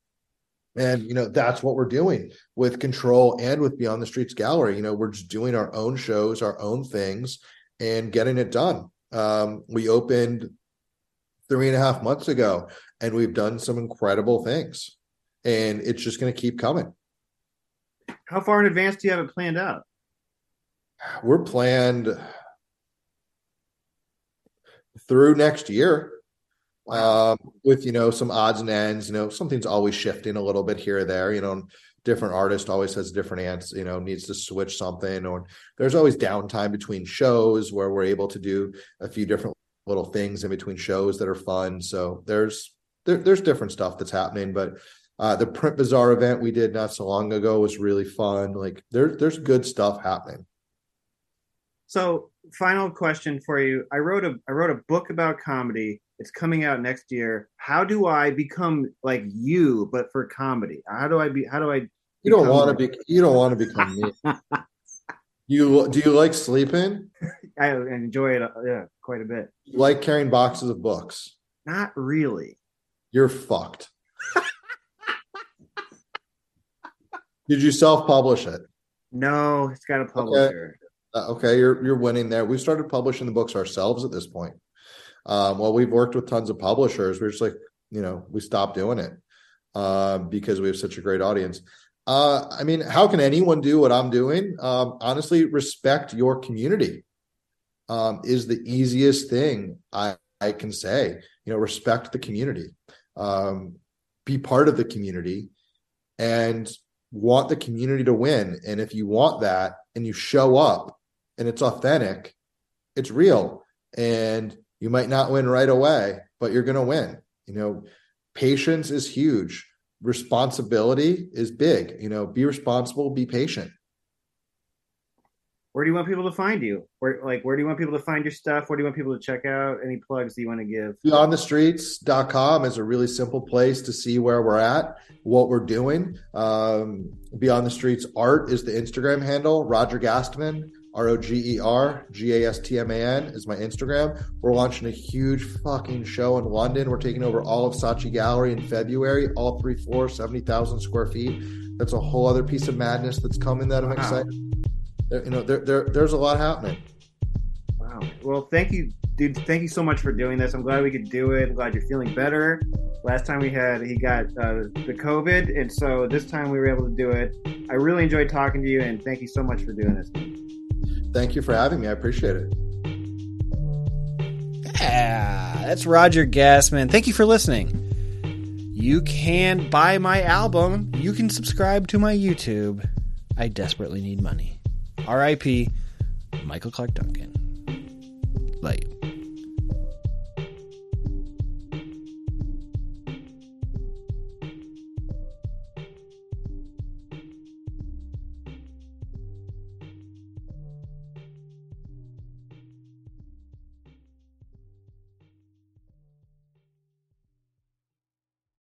And, you know, that's what we're doing with Control and with Beyond the Streets Gallery. You know, we're just doing our own shows, our own things, and getting it done. Um, we opened three and a half months ago and we've done some incredible things. And it's just going to keep coming. How far in advance do you have it planned out? We're planned through next year um, with you know some odds and ends you know something's always shifting a little bit here or there you know different artist always has different ants you know needs to switch something or there's always downtime between shows where we're able to do a few different little things in between shows that are fun so there's there, there's different stuff that's happening, but uh, the print bazaar event we did not so long ago was really fun. Like there's there's good stuff happening. So, final question for you. I wrote a I wrote a book about comedy. It's coming out next year. How do I become like you, but for comedy? How do I be? How do I? You don't want like- to be. You don't want to become me. <laughs> you do you like sleeping? <laughs> I enjoy it. uh, Yeah, quite a bit. You like carrying boxes of books? Not really. You're fucked. Did you self-publish it? No, it's got a publisher. Uh, okay, you're you're winning there. We've started publishing the books ourselves at this point. Um, well, we've worked with tons of publishers. We're just like, you know, we stopped doing it uh, because we have such a great audience. Uh, I mean, how can anyone do what I'm doing? Um, honestly, respect your community um, is the easiest thing I, I can say. You know, respect the community, um, be part of the community, and want the community to win. And if you want that and you show up and it's authentic, it's real. And you might not win right away, but you're going to win. You know, patience is huge. Responsibility is big. You know, be responsible, be patient. Where do you want people to find you? Where like where do you want people to find your stuff? Where do you want people to check out? Any plugs that you want to give? beyondthestreets.com is a really simple place to see where we're at what we're doing um, beyond the streets art is the instagram handle roger gastman r-o-g-e-r-g-a-s-t-m-a-n is my instagram we're launching a huge fucking show in london we're taking over all of saatchi gallery in february all three floors 70000 square feet that's a whole other piece of madness that's coming that i'm Wow. excited There- you know there, there there's a lot happening Wow. Well, thank you, dude. Thank you so much for doing this. I'm glad we could do it. I'm glad you're feeling better. Last time we had, he got uh, the COVID, and so this time we were able to do it. I really enjoyed talking to you, and thank you so much for doing this. Thank you for having me i appreciate it Yeah, that's Roger Gastman. Thank you for listening. You can buy my album. You can subscribe to my YouTube. I desperately need money. R.I.P. Michael Clarke Duncan. Like.